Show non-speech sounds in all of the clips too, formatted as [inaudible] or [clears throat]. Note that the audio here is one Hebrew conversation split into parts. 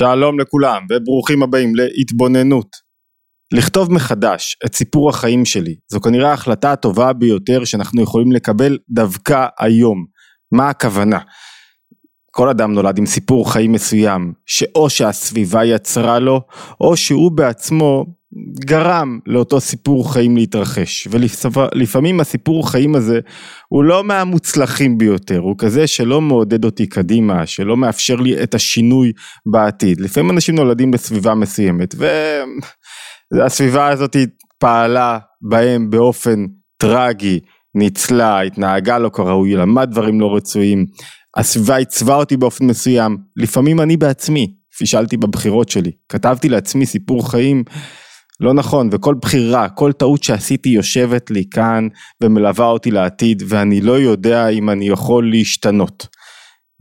שלום לכולם וברוכים הבאים להתבוננות. לכתוב מחדש את סיפור החיים שלי זו כנראה ההחלטה הטובה ביותר שאנחנו יכולים לקבל דווקא היום. מה הכוונה? כל אדם נולד עם סיפור חיים מסוים שאו שהסביבה יצרה לו או שהוא בעצמו גרם לאותו סיפור חיים להתרחש. ולפעמים הסיפור חיים הזה הוא לא מהמוצלחים ביותר הוא כזה שלא מעודד אותי קדימה שלא מאפשר לי את השינוי בעתיד. לפעמים אנשים נולדים בסביבה מסוימת והסביבה הזאת פעלה בהם באופן טרגי ניצלה התנהגה לא כראוי למד דברים לא רצויים הסביבה עיצבה אותי באופן מסוים. לפעמים אני בעצמי פישלתי בבחירות שלי כתבתי לעצמי סיפור חיים לא נכון וכל בחירה כל טעות שעשיתי יושבת לי כאן ומלווה אותי לעתיד ואני לא יודע אם אני יכול להשתנות.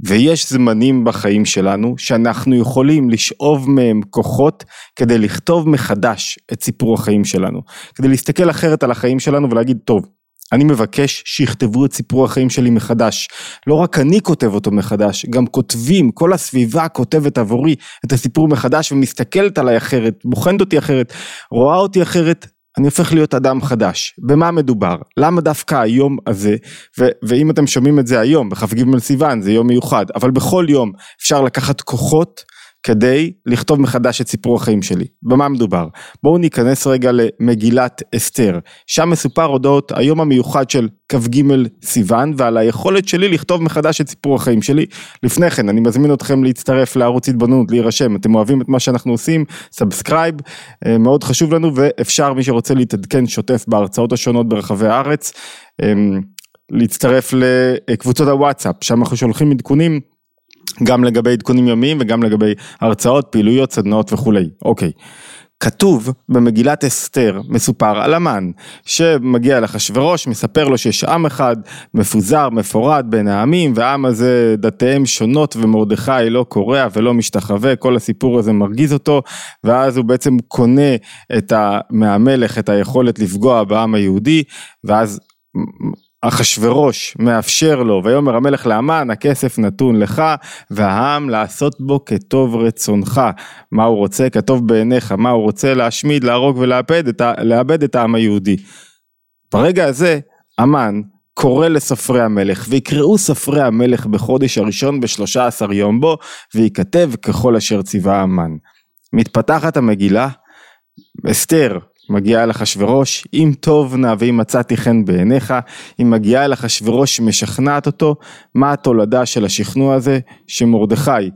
ויש זמנים בחיים שלנו שאנחנו יכולים לשאוב מהם כוחות כדי לכתוב מחדש את סיפור החיים שלנו כדי להסתכל אחרת על החיים שלנו ולהגיד טוב אני מבקש שיכתבו את סיפור החיים שלי מחדש. לא רק אני כותב אותו מחדש, גם כותבים, כל הסביבה כותבת עבורי את הסיפור מחדש ומסתכלת עליי אחרת, בוחנת אותי אחרת, רואה אותי אחרת, אני הופך להיות אדם חדש. במה מדובר? למה דווקא היום הזה, ו- ואם אתם שומעים את זה היום, בכ"ג סיוון, זה יום מיוחד, אבל בכל יום אפשר לקחת כוחות כדי לכתוב מחדש את סיפור החיים שלי. במה מדובר? בואו ניכנס רגע למגילת אסתר, שם מסופר אודות היום המיוחד של כ"ג סיוון ועל היכולת שלי לכתוב מחדש את סיפור החיים שלי. לפני כן אני מזמין אתכם להצטרף לערוץ התבוננות, להירשם, אתם אוהבים את מה שאנחנו עושים, subscribe, אה, מאוד חשוב לנו ואפשר מי שרוצה להתעדכן שוטף בהרצאות השונות ברחבי הארץ, אה, להצטרף לקבוצות הוואטסאפ, שם אנחנו שולחים עדכונים גם לגבי עדכונים יומיים וגם לגבי הרצאות, פעילויות, סדנאות וכולי. אוקיי. כתוב במגילת אסתר, מסופר על המן, שמגיע לאחשוורוש, מספר לו שיש עם אחד מפוזר, מפורד בין העמים, והעם הזה דתיהם שונות ומרדכי לא קורע ולא משתחווה, כל הסיפור הזה מרגיז אותו, ואז הוא בעצם קונה את מהמלך את היכולת לפגוע בעם היהודי, ואז אחשורוש מאפשר לו ויאמר המלך לאמן הכסף נתון לך והעם לעשות בו כטוב רצונך מה הוא רוצה כטוב בעיניך מה הוא רוצה להשמיד להרוג ולאבד את, לאבד את העם היהודי. ברגע הזה המן קורא לספרי המלך ויקראו ספרי המלך בחודש הראשון בשלושה עשר יום בו וייכתב ככל אשר ציווה המן. מתפתחת המגילה אסתר מגיעה אל אחשורוש, אם טוב נא ואם מצאתי חן בעיניך, היא מגיעה אל אחשורוש משכנעת אותו, מה התולדה של השכנוע הזה? שמרדכי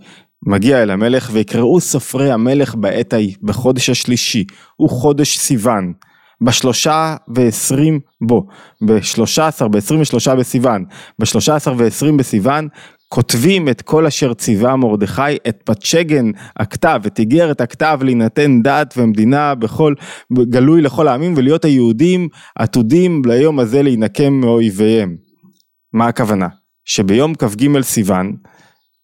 מגיע אל המלך ויקראו סופרי המלך בעת ההיא, בחודש השלישי, הוא חודש סיוון. בשלושה ועשרים בו, בשלושה עשר, בעשרים ושלושה בסיוון, בשלושה עשר ועשרים בסיוון, כותבים את כל אשר ציווה מרדכי, את פצ'גן הכתב, את איגרת הכתב להינתן דת ומדינה בכל, גלוי לכל העמים ולהיות היהודים עתודים ליום הזה להינקם מאויביהם. מה הכוונה? שביום כ"ג סיוון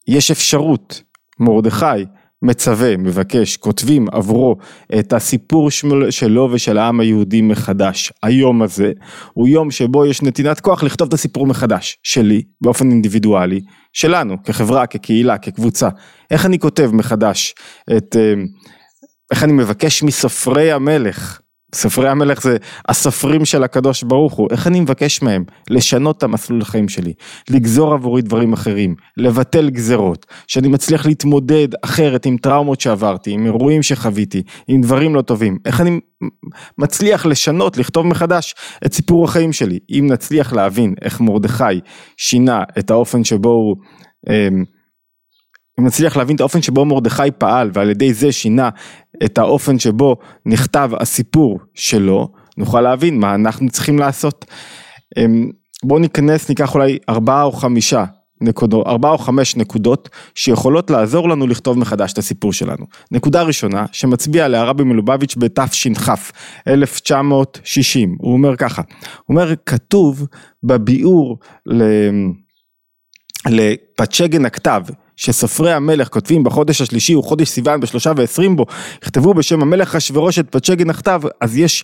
יש אפשרות, מרדכי מצווה, מבקש, כותבים עבורו את הסיפור שלו ושל העם היהודי מחדש. היום הזה הוא יום שבו יש נתינת כוח לכתוב את הסיפור מחדש, שלי, באופן אינדיבידואלי, שלנו, כחברה, כקהילה, כקבוצה. איך אני כותב מחדש את... אה, איך אני מבקש מסופרי המלך ספרי המלך זה הסופרים של הקדוש ברוך הוא, איך אני מבקש מהם לשנות את המסלול החיים שלי, לגזור עבורי דברים אחרים, לבטל גזרות, שאני מצליח להתמודד אחרת עם טראומות שעברתי, עם אירועים שחוויתי, עם דברים לא טובים, איך אני מצליח לשנות, לכתוב מחדש את סיפור החיים שלי, אם נצליח להבין איך מרדכי שינה את האופן שבו הוא אם נצליח להבין את האופן שבו מרדכי פעל ועל ידי זה שינה את האופן שבו נכתב הסיפור שלו, נוכל להבין מה אנחנו צריכים לעשות. אמ, בואו ניכנס, ניקח אולי ארבעה או חמישה נקודות, ארבעה או חמש נקודות שיכולות לעזור לנו לכתוב מחדש את הסיפור שלנו. נקודה ראשונה שמצביע עליה רבי מלובביץ' בתש"כ 1960, הוא אומר ככה, הוא אומר כתוב בביאור לפצ'גן הכתב שסופרי המלך כותבים בחודש השלישי הוא חודש סיוון בשלושה ועשרים בו, יכתבו בשם המלך אשוורוש את פצ'גי נחתיו, אז יש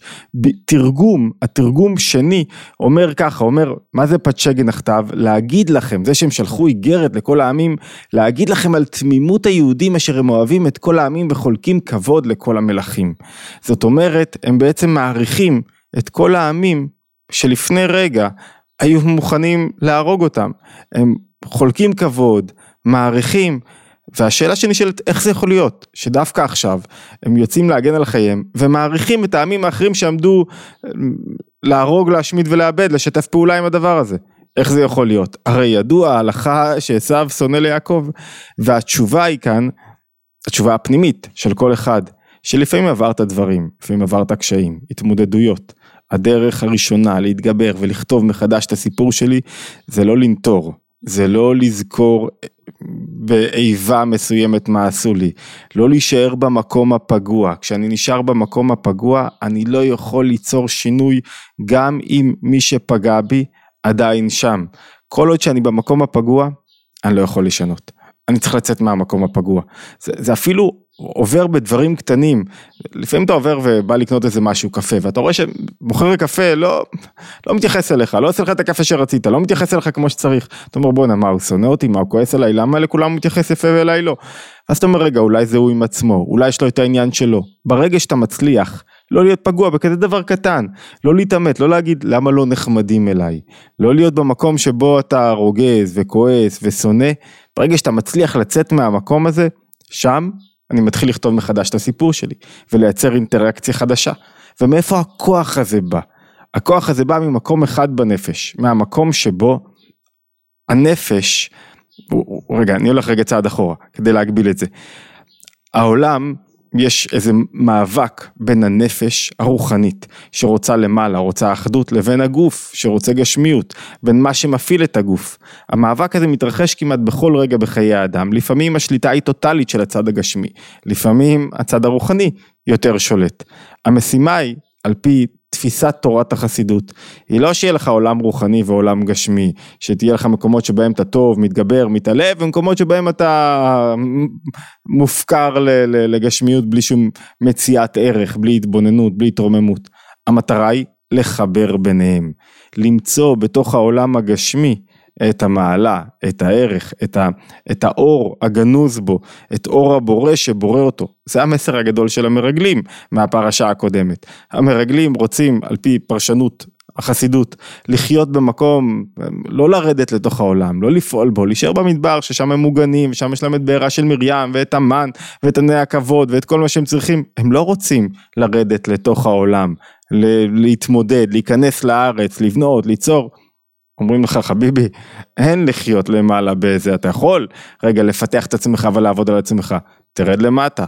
תרגום, התרגום שני אומר ככה, אומר מה זה פצ'גי נחתיו? להגיד לכם, זה שהם שלחו איגרת לכל העמים, להגיד לכם על תמימות היהודים אשר הם אוהבים את כל העמים וחולקים כבוד לכל המלכים. זאת אומרת, הם בעצם מעריכים את כל העמים שלפני רגע היו מוכנים להרוג אותם. הם חולקים כבוד, מעריכים, והשאלה שנשאלת איך זה יכול להיות שדווקא עכשיו הם יוצאים להגן על חייהם ומעריכים את העמים האחרים שעמדו אה, להרוג, להשמיד ולאבד, לשתף פעולה עם הדבר הזה. איך זה יכול להיות? הרי ידוע ההלכה שעשו שונא ליעקב והתשובה היא כאן, התשובה הפנימית של כל אחד, שלפעמים עברת דברים, לפעמים עברת קשיים, התמודדויות. הדרך הראשונה להתגבר ולכתוב מחדש את הסיפור שלי זה לא לנטור, זה לא לזכור באיבה מסוימת מה עשו לי, לא להישאר במקום הפגוע, כשאני נשאר במקום הפגוע אני לא יכול ליצור שינוי גם אם מי שפגע בי עדיין שם, כל עוד שאני במקום הפגוע אני לא יכול לשנות, אני צריך לצאת מהמקום הפגוע, זה, זה אפילו עובר בדברים קטנים, לפעמים אתה עובר ובא לקנות איזה משהו קפה ואתה רואה שמוכר הקפה לא, לא מתייחס אליך, לא עושה לך את הקפה שרצית, לא מתייחס אליך כמו שצריך, אתה אומר בואנה מה הוא שונא אותי, מה הוא כועס עליי, למה לכולם הוא מתייחס יפה ואליי לא, אז אתה אומר רגע אולי זה הוא עם עצמו, אולי יש לו את העניין שלו, ברגע שאתה מצליח לא להיות פגוע בכזה דבר קטן, לא להתעמת, לא להגיד למה לא נחמדים אליי, לא להיות במקום שבו אתה רוגז וכועס ושונא, ברגע שאתה מצליח לצאת מהמקום הזה, שם אני מתחיל לכתוב מחדש את הסיפור שלי ולייצר אינטראקציה חדשה. ומאיפה הכוח הזה בא? הכוח הזה בא ממקום אחד בנפש, מהמקום שבו הנפש, רגע אני הולך רגע צעד אחורה כדי להגביל את זה. העולם יש איזה מאבק בין הנפש הרוחנית שרוצה למעלה, רוצה אחדות, לבין הגוף שרוצה גשמיות, בין מה שמפעיל את הגוף. המאבק הזה מתרחש כמעט בכל רגע בחיי האדם, לפעמים השליטה היא טוטאלית של הצד הגשמי, לפעמים הצד הרוחני יותר שולט. המשימה היא, על פי תפיסת תורת החסידות, היא לא שיהיה לך עולם רוחני ועולם גשמי, שתהיה לך מקומות שבהם אתה טוב, מתגבר, מתעלה, ומקומות שבהם אתה מופקר לגשמיות בלי שום מציאת ערך, בלי התבוננות, בלי התרוממות. המטרה היא לחבר ביניהם, למצוא בתוך העולם הגשמי את המעלה, את הערך, את, ה, את האור הגנוז בו, את אור הבורא שבורא אותו. זה המסר הגדול של המרגלים מהפרשה הקודמת. המרגלים רוצים על פי פרשנות החסידות, לחיות במקום, לא לרדת לתוך העולם, לא לפעול בו, להישאר במדבר ששם הם מוגנים, שם יש להם את בעירה של מרים ואת המן ואת עני הכבוד ואת כל מה שהם צריכים, הם לא רוצים לרדת לתוך העולם, להתמודד, להיכנס לארץ, לבנות, ליצור. אומרים לך חביבי, אין לחיות למעלה באיזה, אתה יכול רגע לפתח את עצמך ולעבוד על עצמך, תרד למטה,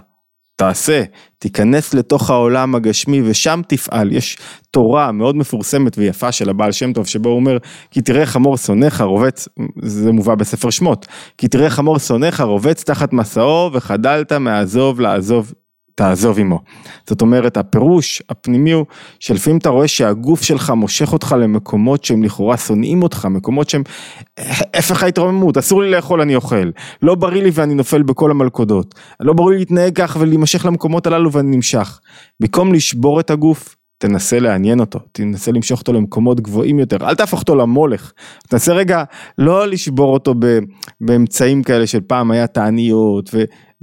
תעשה, תיכנס לתוך העולם הגשמי ושם תפעל, יש תורה מאוד מפורסמת ויפה של הבעל שם טוב שבו הוא אומר כי תראה חמור שונאיך רובץ, זה מובא בספר שמות, כי תראה חמור שונאיך רובץ תחת מסעו וחדלת מעזוב לעזוב תעזוב עמו. זאת אומרת הפירוש הפנימי הוא שלפעמים אתה רואה שהגוף שלך מושך אותך למקומות שהם לכאורה שונאים אותך, מקומות שהם הפך ההתרוממות, אסור לי לאכול אני אוכל, לא בריא לי ואני נופל בכל המלכודות, לא בריא לי להתנהג כך ולהימשך למקומות הללו ואני נמשך. במקום לשבור את הגוף, תנסה לעניין אותו, תנסה למשוך אותו למקומות גבוהים יותר, אל תהפוך אותו למולך, תנסה רגע לא לשבור אותו באמצעים כאלה של פעם היה תעניות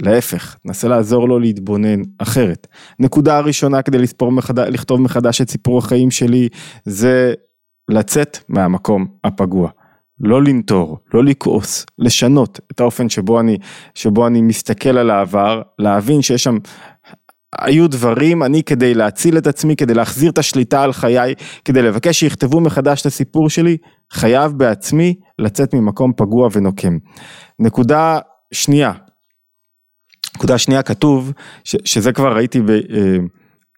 להפך, נסה לעזור לו להתבונן אחרת. נקודה הראשונה כדי מחד... לכתוב מחדש את סיפור החיים שלי זה לצאת מהמקום הפגוע. לא לנטור, לא לכעוס, לשנות את האופן שבו אני, שבו אני מסתכל על העבר, להבין שיש שם, היו דברים, אני כדי להציל את עצמי, כדי להחזיר את השליטה על חיי, כדי לבקש שיכתבו מחדש את הסיפור שלי, חייב בעצמי לצאת ממקום פגוע ונוקם. נקודה שנייה, נקודה שנייה כתוב, ש, שזה כבר ראיתי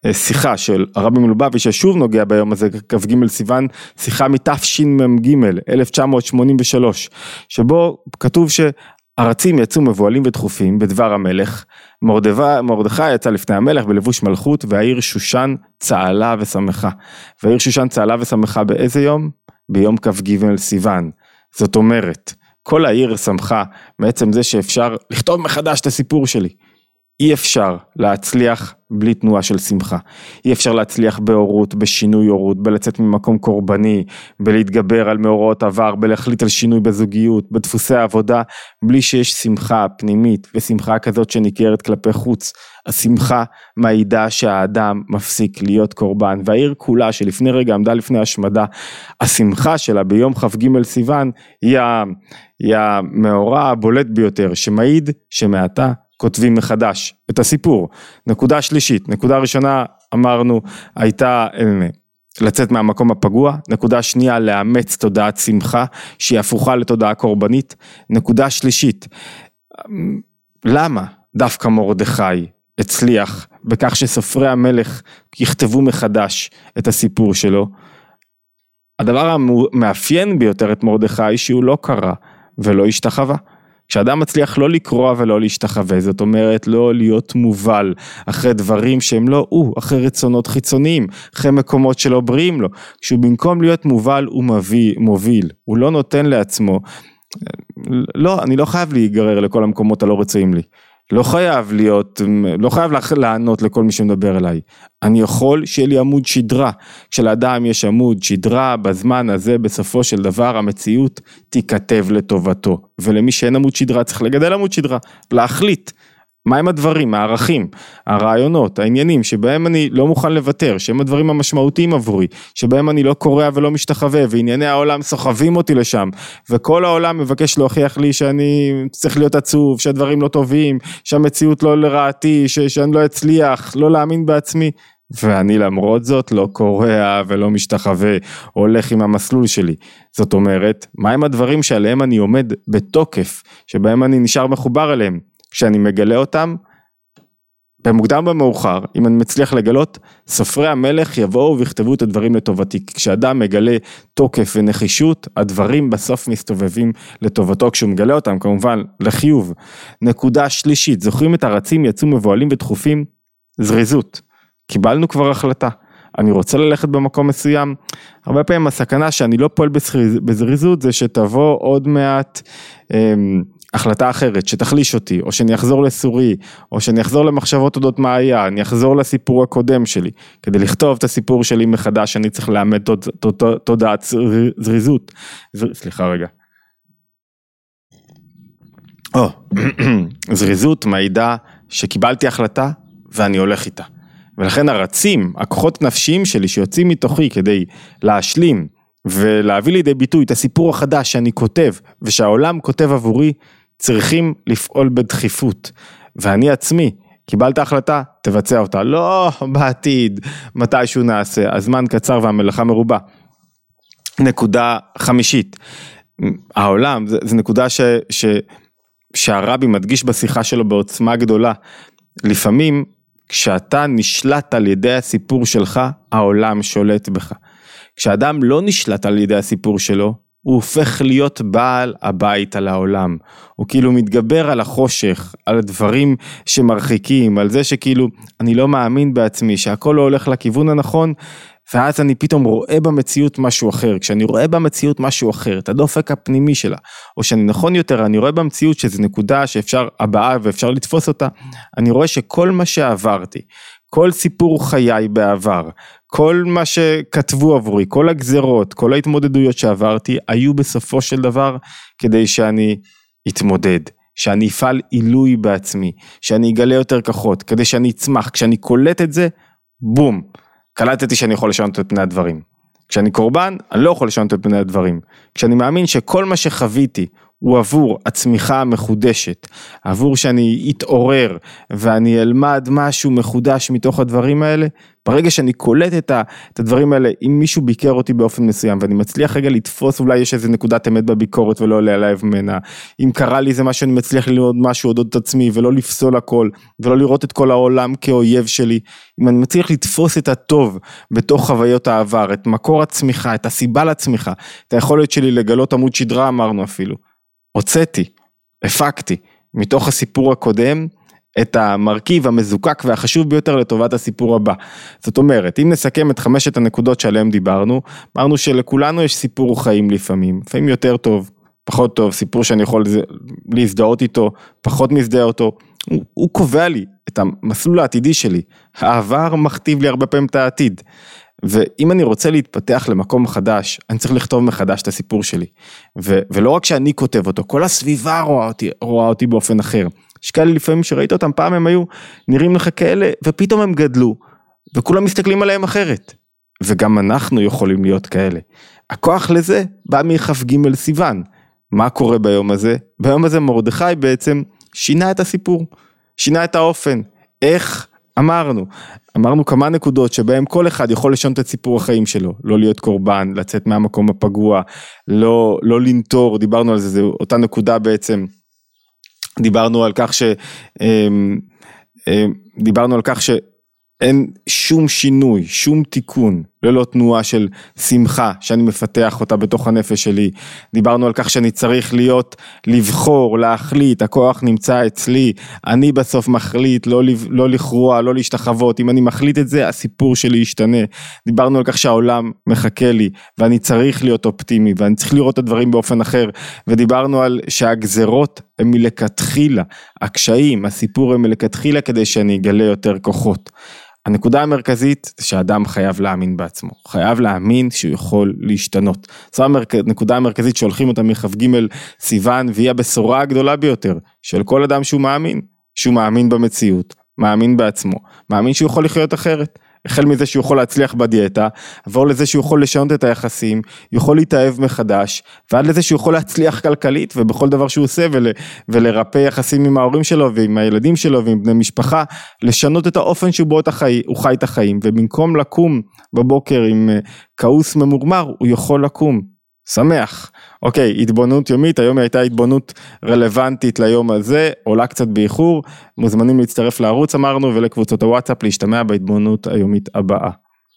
בשיחה אה, של הרבי מלובביץ' ששוב נוגע ביום הזה, כ"ג סיוון, שיחה מתשמ"ג 1983, שבו כתוב שארצים יצאו מבוהלים ודחופים בדבר המלך, מרדכי יצא לפני המלך בלבוש מלכות והעיר שושן צהלה ושמחה. והעיר שושן צהלה ושמחה באיזה יום? ביום כ"ג סיוון. זאת אומרת, כל העיר שמחה מעצם זה שאפשר לכתוב מחדש את הסיפור שלי. אי אפשר להצליח בלי תנועה של שמחה. אי אפשר להצליח בהורות, בשינוי הורות, בלצאת ממקום קורבני, בלהתגבר על מאורעות עבר, בלהחליט על שינוי בזוגיות, בדפוסי העבודה, בלי שיש שמחה פנימית ושמחה כזאת שניכרת כלפי חוץ. השמחה מעידה שהאדם מפסיק להיות קורבן, והעיר כולה שלפני רגע עמדה לפני השמדה, השמחה שלה ביום כ"ג סיוון היא המאורע הבולט ביותר, שמעיד שמעתה כותבים מחדש את הסיפור. נקודה שלישית, נקודה ראשונה אמרנו הייתה אה, לצאת מהמקום הפגוע, נקודה שנייה לאמץ תודעת שמחה שהיא הפוכה לתודעה קורבנית, נקודה שלישית, למה דווקא מרדכי הצליח בכך שסופרי המלך יכתבו מחדש את הסיפור שלו? הדבר המאפיין ביותר את מרדכי שהוא לא קרא ולא השתחווה. כשאדם מצליח לא לקרוע ולא להשתחווה, זאת אומרת לא להיות מובל אחרי דברים שהם לא הוא, אחרי רצונות חיצוניים, אחרי מקומות שלא בריאים לו, כשהוא במקום להיות מובל הוא מביא, מוביל, הוא לא נותן לעצמו, לא, אני לא חייב להיגרר לכל המקומות הלא רצויים לי. לא חייב להיות, לא חייב לענות לכל מי שמדבר אליי. אני יכול שיהיה לי עמוד שדרה. כשלאדם יש עמוד שדרה, בזמן הזה בסופו של דבר המציאות תיכתב לטובתו. ולמי שאין עמוד שדרה צריך לגדל עמוד שדרה, להחליט. מהם הדברים, הערכים, הרעיונות, העניינים שבהם אני לא מוכן לוותר, שהם הדברים המשמעותיים עבורי, שבהם אני לא קורע ולא משתחווה וענייני העולם סוחבים אותי לשם וכל העולם מבקש להוכיח לי שאני צריך להיות עצוב, שהדברים לא טובים, שהמציאות לא לרעתי, ש- שאני לא אצליח, לא להאמין בעצמי ואני למרות זאת לא קורע ולא משתחווה, הולך עם המסלול שלי. זאת אומרת, מהם הדברים שעליהם אני עומד בתוקף, שבהם אני נשאר מחובר אליהם. כשאני מגלה אותם, במוקדם במאוחר, אם אני מצליח לגלות, סופרי המלך יבואו ויכתבו את הדברים לטובתי. כשאדם מגלה תוקף ונחישות, הדברים בסוף מסתובבים לטובתו כשהוא מגלה אותם, כמובן, לחיוב. נקודה שלישית, זוכרים את הרצים יצאו מבוהלים ודחופים? זריזות. קיבלנו כבר החלטה. אני רוצה ללכת במקום מסוים, הרבה פעמים הסכנה שאני לא פועל בזריזות זה שתבוא עוד מעט אמ, החלטה אחרת שתחליש אותי, או שאני אחזור לסורי, או שאני אחזור למחשבות אודות מה היה, אני אחזור לסיפור הקודם שלי. כדי לכתוב את הסיפור שלי מחדש, אני צריך לאמד תודעת זריזות. סליחה רגע. או, [clears throat] זריזות מעידה שקיבלתי החלטה ואני הולך איתה. ולכן הרצים, הכוחות נפשיים שלי שיוצאים מתוכי כדי להשלים ולהביא לידי ביטוי את הסיפור החדש שאני כותב ושהעולם כותב עבורי, צריכים לפעול בדחיפות. ואני עצמי, קיבלת החלטה, תבצע אותה. לא [laughs] בעתיד, מתישהו נעשה, הזמן קצר והמלאכה מרובה. נקודה חמישית, העולם, זו נקודה ש, ש, שהרבי מדגיש בשיחה שלו בעוצמה גדולה. לפעמים כשאתה נשלט על ידי הסיפור שלך, העולם שולט בך. כשאדם לא נשלט על ידי הסיפור שלו, הוא הופך להיות בעל הבית על העולם. הוא כאילו מתגבר על החושך, על הדברים שמרחיקים, על זה שכאילו אני לא מאמין בעצמי, שהכל לא הולך לכיוון הנכון, ואז אני פתאום רואה במציאות משהו אחר. כשאני רואה במציאות משהו אחר, את הדופק הפנימי שלה, או שאני נכון יותר, אני רואה במציאות שזו נקודה שאפשר הבאה ואפשר לתפוס אותה, אני רואה שכל מה שעברתי, כל סיפור חיי בעבר, כל מה שכתבו עבורי, כל הגזרות, כל ההתמודדויות שעברתי, היו בסופו של דבר כדי שאני אתמודד, שאני אפעל עילוי בעצמי, שאני אגלה יותר כוחות, כדי שאני אצמח, כשאני קולט את זה, בום, קלטתי שאני יכול לשנות את פני הדברים. כשאני קורבן, אני לא יכול לשנות את פני הדברים. כשאני מאמין שכל מה שחוויתי הוא עבור הצמיחה המחודשת, עבור שאני אתעורר ואני אלמד משהו מחודש מתוך הדברים האלה, ברגע שאני קולט את, את הדברים האלה, אם מישהו ביקר אותי באופן מסוים ואני מצליח רגע לתפוס, אולי יש איזה נקודת אמת בביקורת ולא עולה עליי ממנה, אם קרה לי איזה משהו, אני מצליח ללמוד משהו אודות עצמי ולא לפסול הכל, ולא לראות את כל העולם כאויב שלי, אם אני מצליח לתפוס את הטוב בתוך חוויות העבר, את מקור הצמיחה, את הסיבה לצמיחה, את היכולת שלי לגלות עמוד שדרה אמרנו אפילו. הוצאתי, הפקתי, מתוך הסיפור הקודם, את המרכיב המזוקק והחשוב ביותר לטובת הסיפור הבא. זאת אומרת, אם נסכם את חמשת הנקודות שעליהן דיברנו, אמרנו שלכולנו יש סיפור חיים לפעמים, לפעמים יותר טוב, פחות טוב, סיפור שאני יכול להזדהות איתו, פחות מזדהה אותו, הוא, הוא קובע לי את המסלול העתידי שלי, העבר מכתיב לי הרבה פעמים את העתיד. ואם אני רוצה להתפתח למקום חדש, אני צריך לכתוב מחדש את הסיפור שלי. ו- ולא רק שאני כותב אותו, כל הסביבה רואה אותי, רואה אותי באופן אחר. יש כאלה לפעמים שראית אותם, פעם הם היו נראים לך כאלה, ופתאום הם גדלו, וכולם מסתכלים עליהם אחרת. וגם אנחנו יכולים להיות כאלה. הכוח לזה בא מכ"ג סיוון. מה קורה ביום הזה? ביום הזה מרדכי בעצם שינה את הסיפור, שינה את האופן. איך אמרנו, אמרנו כמה נקודות שבהם כל אחד יכול לשנות את סיפור החיים שלו, לא להיות קורבן, לצאת מהמקום הפגוע, לא, לא לנטור, דיברנו על זה, זו אותה נקודה בעצם, דיברנו על כך ש... אמ, אמ, דיברנו על כך ש... אין שום שינוי, שום תיקון, ללא תנועה של שמחה שאני מפתח אותה בתוך הנפש שלי. דיברנו על כך שאני צריך להיות, לבחור, להחליט, הכוח נמצא אצלי, אני בסוף מחליט, לא, לא לכרוע, לא להשתחוות, אם אני מחליט את זה, הסיפור שלי ישתנה. דיברנו על כך שהעולם מחכה לי, ואני צריך להיות אופטימי, ואני צריך לראות את הדברים באופן אחר, ודיברנו על שהגזרות הם מלכתחילה, הקשיים, הסיפור הם מלכתחילה כדי שאני אגלה יותר כוחות. הנקודה המרכזית זה שאדם חייב להאמין בעצמו, חייב להאמין שהוא יכול להשתנות. זו הנקודה המרכזית שהולכים אותה מכ"ג סיוון והיא הבשורה הגדולה ביותר של כל אדם שהוא מאמין, שהוא מאמין במציאות, מאמין בעצמו, מאמין שהוא יכול לחיות אחרת. החל מזה שהוא יכול להצליח בדיאטה, עבור לזה שהוא יכול לשנות את היחסים, יכול להתאהב מחדש, ועד לזה שהוא יכול להצליח כלכלית ובכל דבר שהוא עושה ול, ולרפא יחסים עם ההורים שלו ועם הילדים שלו ועם בני משפחה, לשנות את האופן שבו החי, הוא חי את החיים, ובמקום לקום בבוקר עם אה, כעוס ממורמר, הוא יכול לקום שמח. אוקיי, התבוננות יומית, היום הייתה התבוננות רלוונטית ליום הזה, עולה קצת באיחור, מוזמנים להצטרף לערוץ אמרנו ולקבוצות הוואטסאפ להשתמע בהתבוננות היומית הבאה.